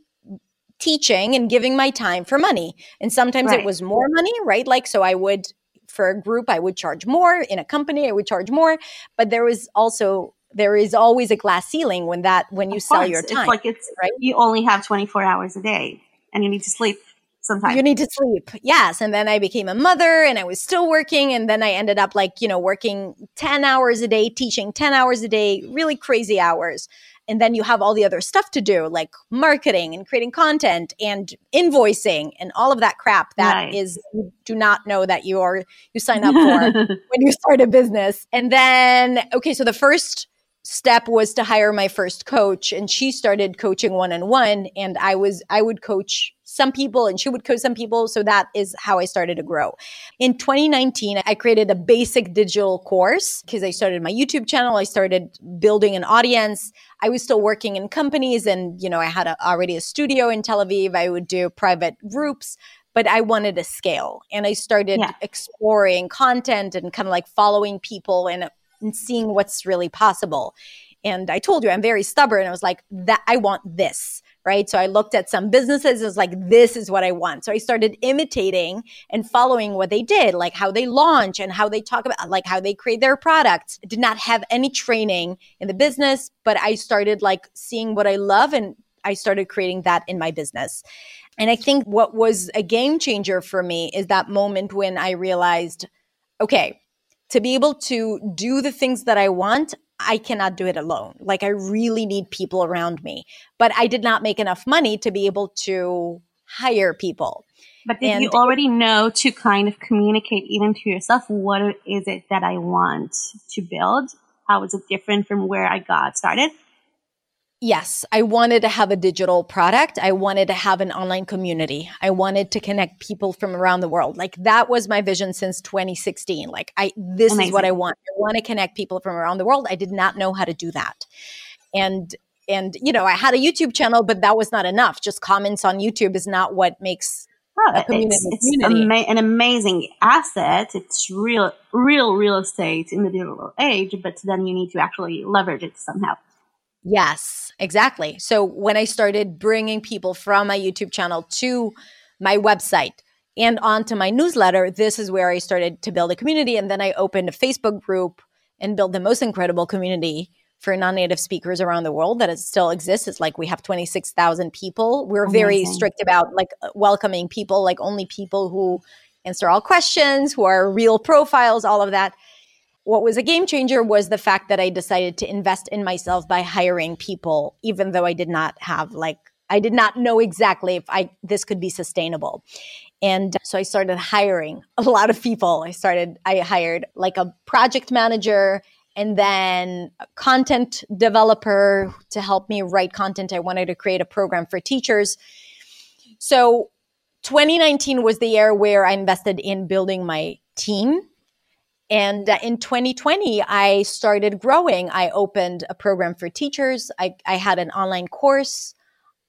teaching and giving my time for money. And sometimes right. it was more money, right? Like, so I would for a group i would charge more. In a company i would charge more. But there was also there is always a glass ceiling when that when you of sell course. your time it's like it's right? you only have 24 hours a day and you need to sleep sometimes. You need to sleep. Yes. And then i became a mother and i was still working and then i ended up like you know working 10 hours a day teaching 10 hours a day really crazy hours and then you have all the other stuff to do like marketing and creating content and invoicing and all of that crap that right. is you do not know that you are you sign up for when you start a business and then okay so the first step was to hire my first coach and she started coaching one on one and I was I would coach some people and she would coach some people so that is how I started to grow. In 2019 I created a basic digital course because I started my YouTube channel, I started building an audience. I was still working in companies and you know I had a, already a studio in Tel Aviv. I would do private groups but I wanted to scale and I started yeah. exploring content and kind of like following people and and seeing what's really possible. And I told you I'm very stubborn. I was like, that I want this, right? So I looked at some businesses. It was like, this is what I want. So I started imitating and following what they did, like how they launch and how they talk about, like how they create their products. I did not have any training in the business, but I started like seeing what I love and I started creating that in my business. And I think what was a game changer for me is that moment when I realized, okay, to be able to do the things that I want, I cannot do it alone. Like I really need people around me. But I did not make enough money to be able to hire people. But did and you already know to kind of communicate even to yourself what is it that I want to build? How is it different from where I got started? Yes, I wanted to have a digital product. I wanted to have an online community. I wanted to connect people from around the world. Like that was my vision since 2016. Like I this Amazing. is what I want. I want to connect people from around the world. I did not know how to do that. And and you know, I had a YouTube channel, but that was not enough. Just comments on YouTube is not what makes Oh, a community. It's, it's ama- an amazing asset. It's real, real real estate in the digital age, but then you need to actually leverage it somehow. Yes, exactly. So when I started bringing people from my YouTube channel to my website and onto my newsletter, this is where I started to build a community. And then I opened a Facebook group and built the most incredible community for non-native speakers around the world that it still exists. It's like we have 26,000 people. We're Amazing. very strict about like uh, welcoming people, like only people who answer all questions, who are real profiles, all of that what was a game changer was the fact that I decided to invest in myself by hiring people, even though I did not have like I did not know exactly if I this could be sustainable. And so I started hiring a lot of people. I started I hired like a project manager and then a content developer to help me write content. I wanted to create a program for teachers. So 2019 was the year where I invested in building my team And uh, in 2020, I started growing. I opened a program for teachers. I, I had an online course.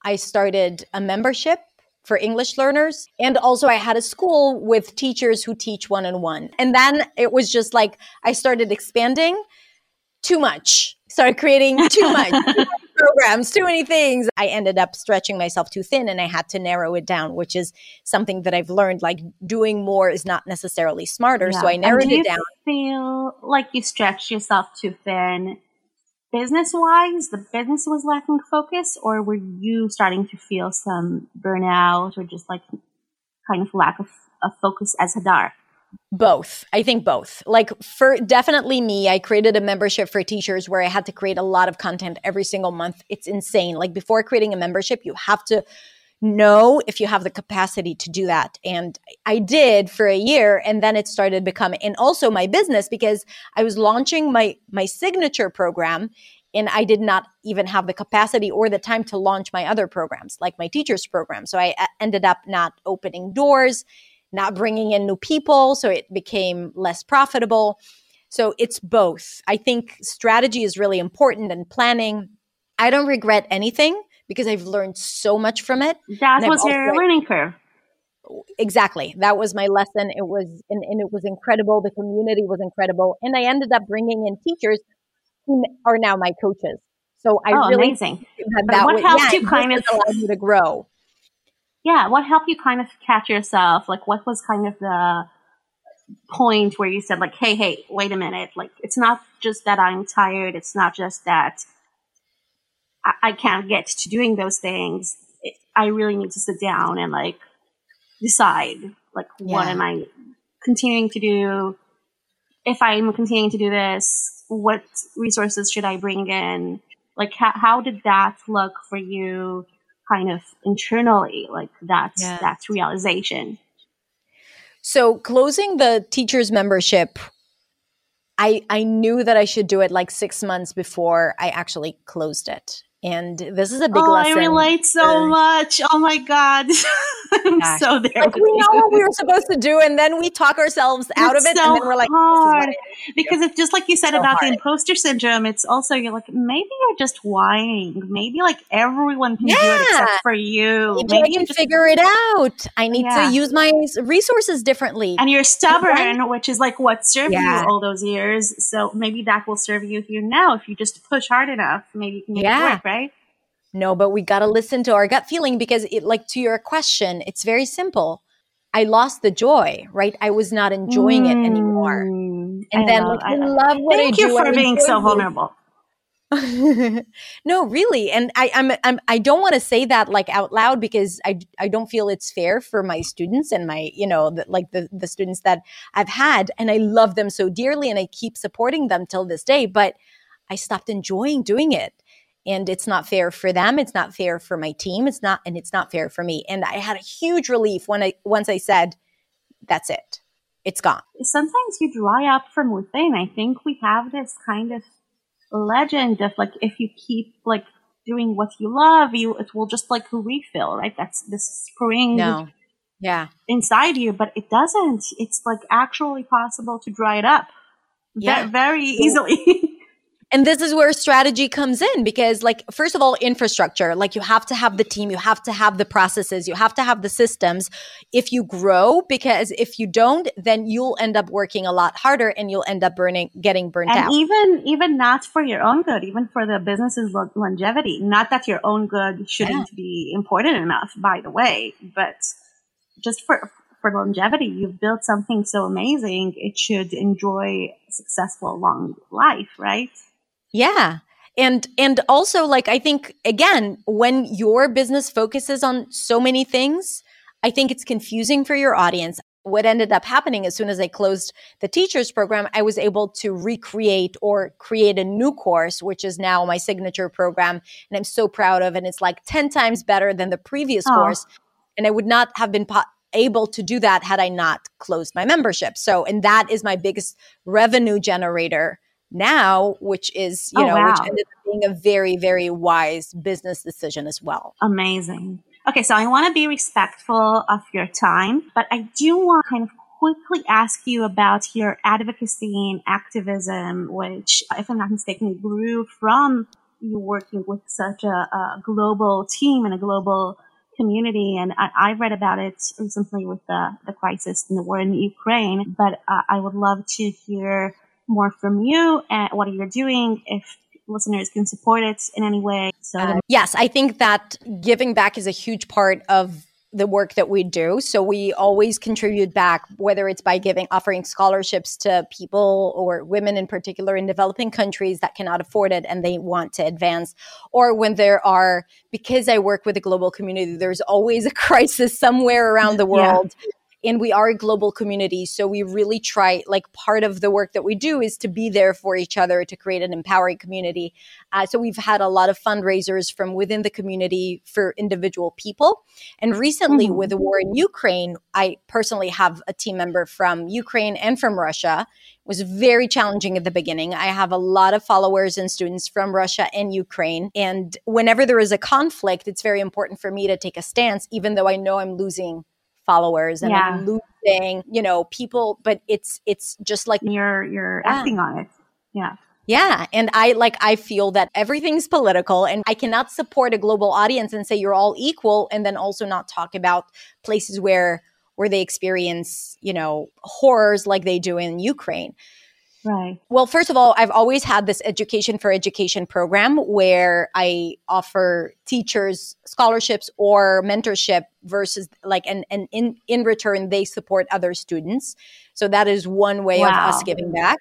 I started a membership for English learners. And also, I had a school with teachers who teach one on one. And then it was just like I started expanding too much, started creating too much. programs, too many things. I ended up stretching myself too thin and I had to narrow it down, which is something that I've learned like doing more is not necessarily smarter. Yeah. So I narrowed it down. feel like you stretched yourself too thin business wise? The business was lacking focus, or were you starting to feel some burnout or just like kind of lack of, of focus as Hadar? Both. I think both. Like for definitely me i created a membership for teachers where i had to create a lot of content every single month. It's insane. Like before creating a membership you have to know if you have the capacity to do that. And i did for a year and then it started becoming and also my business because i was launching my my signature program and i did not even have the capacity or the time to launch my other programs like my teachers program. So i uh, ended up not opening doors not bringing in new people. So it became less profitable. So it's both. I think strategy is really important and planning. I don't regret anything because I've learned so much from it. That was your learning curve. Exactly. That was my lesson. It was, and, and it was incredible. The community was incredible. And I ended up bringing in teachers who are now my coaches. So I oh, really amazing. That, that what helped yeah, you kind of allowed you to grow yeah, what helped you kind of catch yourself? Like, what was kind of the point where you said, like, hey, hey, wait a minute. Like, it's not just that I'm tired. It's not just that I, I can't get to doing those things. It, I really need to sit down and like decide, like, yeah. what am I continuing to do? If I'm continuing to do this, what resources should I bring in? Like, how, how did that look for you? Kind of internally like that's yeah. that's realization so closing the teachers membership i i knew that i should do it like 6 months before i actually closed it and this is a big oh, lesson. I relate so much. Oh my God. Gosh. so there. Like we know what we were supposed to do, and then we talk ourselves out of it, so and then we're like, hard. because it's just like you said so about hard. the imposter syndrome. It's also you're like, maybe you're just whining. Maybe like everyone can yeah. do it except for you. Maybe, maybe I can just, figure it out. I need yeah. to use my resources differently. And you're stubborn, which is like what served yeah. you all those years. So maybe that will serve you here now if you just push hard enough. Maybe you can make it work, right? No, but we got to listen to our gut feeling because it like to your question, it's very simple. I lost the joy, right? I was not enjoying mm, it anymore. Mm, and I then love, like, I, love what Thank I do. Thank you for being so vulnerable. no, really. And I, I'm, I'm I don't want to say that like out loud because I, I don't feel it's fair for my students and my, you know, the, like the, the students that I've had. And I love them so dearly and I keep supporting them till this day. But I stopped enjoying doing it and it's not fair for them it's not fair for my team it's not and it's not fair for me. And i had a huge relief when i once i said that's it. It's gone. Sometimes you dry up from within. I think we have this kind of legend of like if you keep like doing what you love you it will just like refill right? That's this spring no. yeah. inside you but it doesn't. It's like actually possible to dry it up yeah. very easily And this is where strategy comes in because, like, first of all, infrastructure, like, you have to have the team, you have to have the processes, you have to have the systems if you grow, because if you don't, then you'll end up working a lot harder and you'll end up burning, getting burnt and out. even, even not for your own good, even for the business's longevity. Not that your own good shouldn't yeah. be important enough, by the way, but just for, for longevity, you've built something so amazing, it should enjoy a successful long life, right? Yeah. And and also like I think again when your business focuses on so many things, I think it's confusing for your audience. What ended up happening as soon as I closed the teachers program, I was able to recreate or create a new course, which is now my signature program. And I'm so proud of. And it's like 10 times better than the previous Aww. course. And I would not have been po- able to do that had I not closed my membership. So, and that is my biggest revenue generator now, which is, you oh, know, wow. which ended up being a very, very wise business decision as well. Amazing. Okay, so I want to be respectful of your time, but I do want to kind of quickly ask you about your advocacy and activism, which, if I'm not mistaken, grew from you working with such a, a global team and a global community. And I, I, read about it recently with the, the crisis and the war in Ukraine, but uh, I would love to hear more from you and what you're doing if listeners can support it in any way. So um, yes, I think that giving back is a huge part of the work that we do. So we always contribute back, whether it's by giving, offering scholarships to people or women in particular in developing countries that cannot afford it and they want to advance, or when there are, because I work with a global community, there's always a crisis somewhere around the world. Yeah and we are a global community so we really try like part of the work that we do is to be there for each other to create an empowering community uh, so we've had a lot of fundraisers from within the community for individual people and recently mm-hmm. with the war in ukraine i personally have a team member from ukraine and from russia it was very challenging at the beginning. I have a lot of followers and students from Russia and Ukraine. And whenever there is a conflict, it's very important for me to take a stance, even though I know I'm losing followers and yeah. I'm losing, you know, people, but it's it's just like you're you're yeah. acting on it. Yeah. Yeah. And I like, I feel that everything's political and I cannot support a global audience and say you're all equal and then also not talk about places where, where they experience, you know, horrors like they do in Ukraine. Right. Well, first of all, I've always had this education for education program where I offer teachers scholarships or mentorship versus like and and in in return they support other students. So that is one way wow. of us giving back.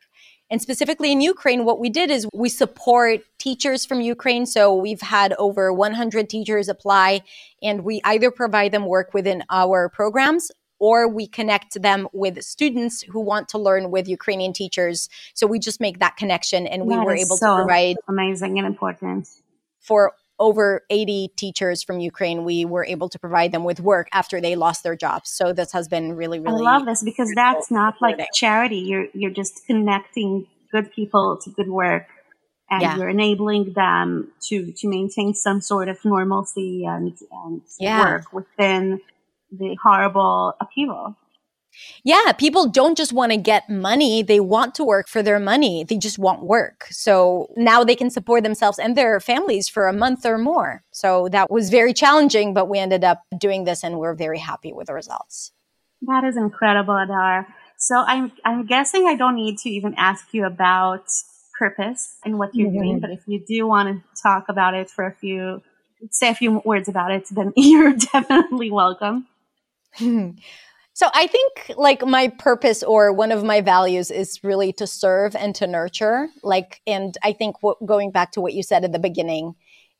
And specifically in Ukraine, what we did is we support teachers from Ukraine. So we've had over 100 teachers apply, and we either provide them work within our programs or we connect them with students who want to learn with Ukrainian teachers. So we just make that connection and we that were able so to provide amazing and important for over 80 teachers from Ukraine, we were able to provide them with work after they lost their jobs. So this has been really, really. I love this because that's not like charity. You're you're just connecting good people to good work, and yeah. you're enabling them to to maintain some sort of normalcy and and yeah. work within the horrible upheaval. Yeah, people don't just want to get money, they want to work for their money. They just want work. So now they can support themselves and their families for a month or more. So that was very challenging, but we ended up doing this and we're very happy with the results. That is incredible, Hadar. So I'm I'm guessing I don't need to even ask you about purpose and what you're mm-hmm. doing, but if you do want to talk about it for a few say a few words about it, then you're definitely welcome. so I think like my purpose or one of my values is really to serve and to nurture. Like, and I think what, going back to what you said at the beginning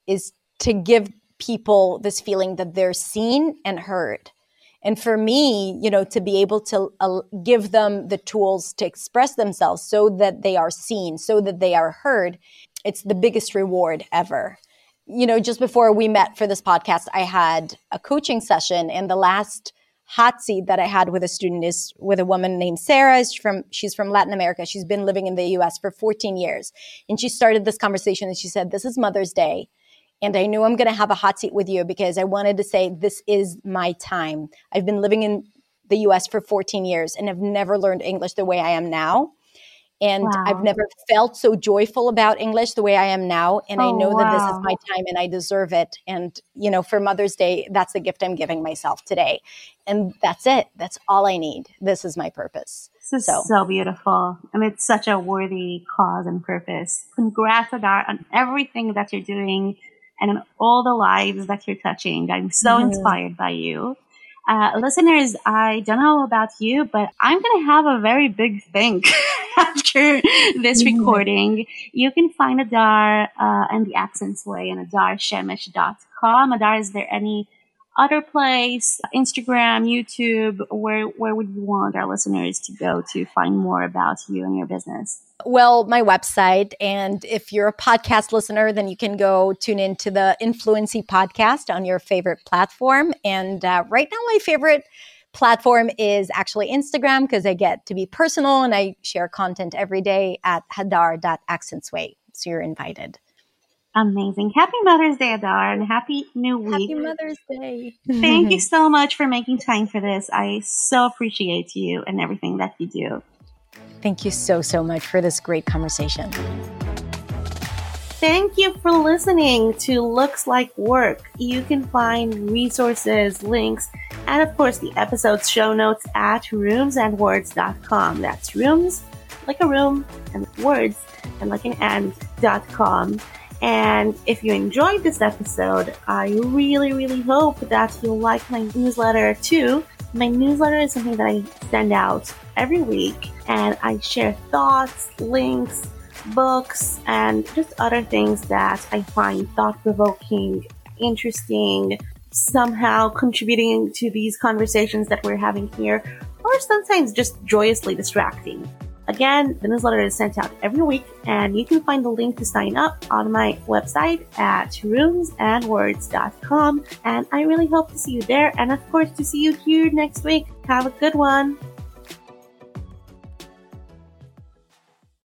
is to give people this feeling that they're seen and heard. And for me, you know, to be able to uh, give them the tools to express themselves so that they are seen, so that they are heard, it's the biggest reward ever you know, just before we met for this podcast, I had a coaching session, and the last hot seat that I had with a student is with a woman named Sarah. She's from, she's from Latin America. She's been living in the US for 14 years. And she started this conversation and she said, This is Mother's Day. And I knew I'm going to have a hot seat with you because I wanted to say, This is my time. I've been living in the US for 14 years and have never learned English the way I am now. And wow. I've never felt so joyful about English the way I am now. And oh, I know wow. that this is my time and I deserve it. And, you know, for Mother's Day, that's the gift I'm giving myself today. And that's it. That's all I need. This is my purpose. This is so, so beautiful. And it's such a worthy cause and purpose. Congrats, Hadar, on everything that you're doing and on all the lives that you're touching. I'm so mm-hmm. inspired by you. Uh, listeners, I don't know about you, but I'm going to have a very big think after this mm-hmm. recording. You can find Hadar uh, and the Accents Way on hadarshemesh.com. Hadar, is there any other place, Instagram, YouTube, where, where would you want our listeners to go to find more about you and your business? Well, my website. And if you're a podcast listener, then you can go tune into the InFluency podcast on your favorite platform. And uh, right now, my favorite platform is actually Instagram because I get to be personal and I share content every day at hadar.accentsway. So you're invited. Amazing. Happy Mother's Day, Hadar, and happy new week. Happy Mother's Day. Thank you so much for making time for this. I so appreciate you and everything that you do. Thank you so, so much for this great conversation. Thank you for listening to Looks Like Work. You can find resources, links, and of course the episode's show notes at roomsandwords.com. That's rooms like a room and words and like an and.com. And if you enjoyed this episode, I really, really hope that you'll like my newsletter too. My newsletter is something that I send out every week and I share thoughts, links, books, and just other things that I find thought provoking, interesting, somehow contributing to these conversations that we're having here, or sometimes just joyously distracting. Again, the newsletter is sent out every week, and you can find the link to sign up on my website at roomsandwords.com. And I really hope to see you there, and of course, to see you here next week. Have a good one.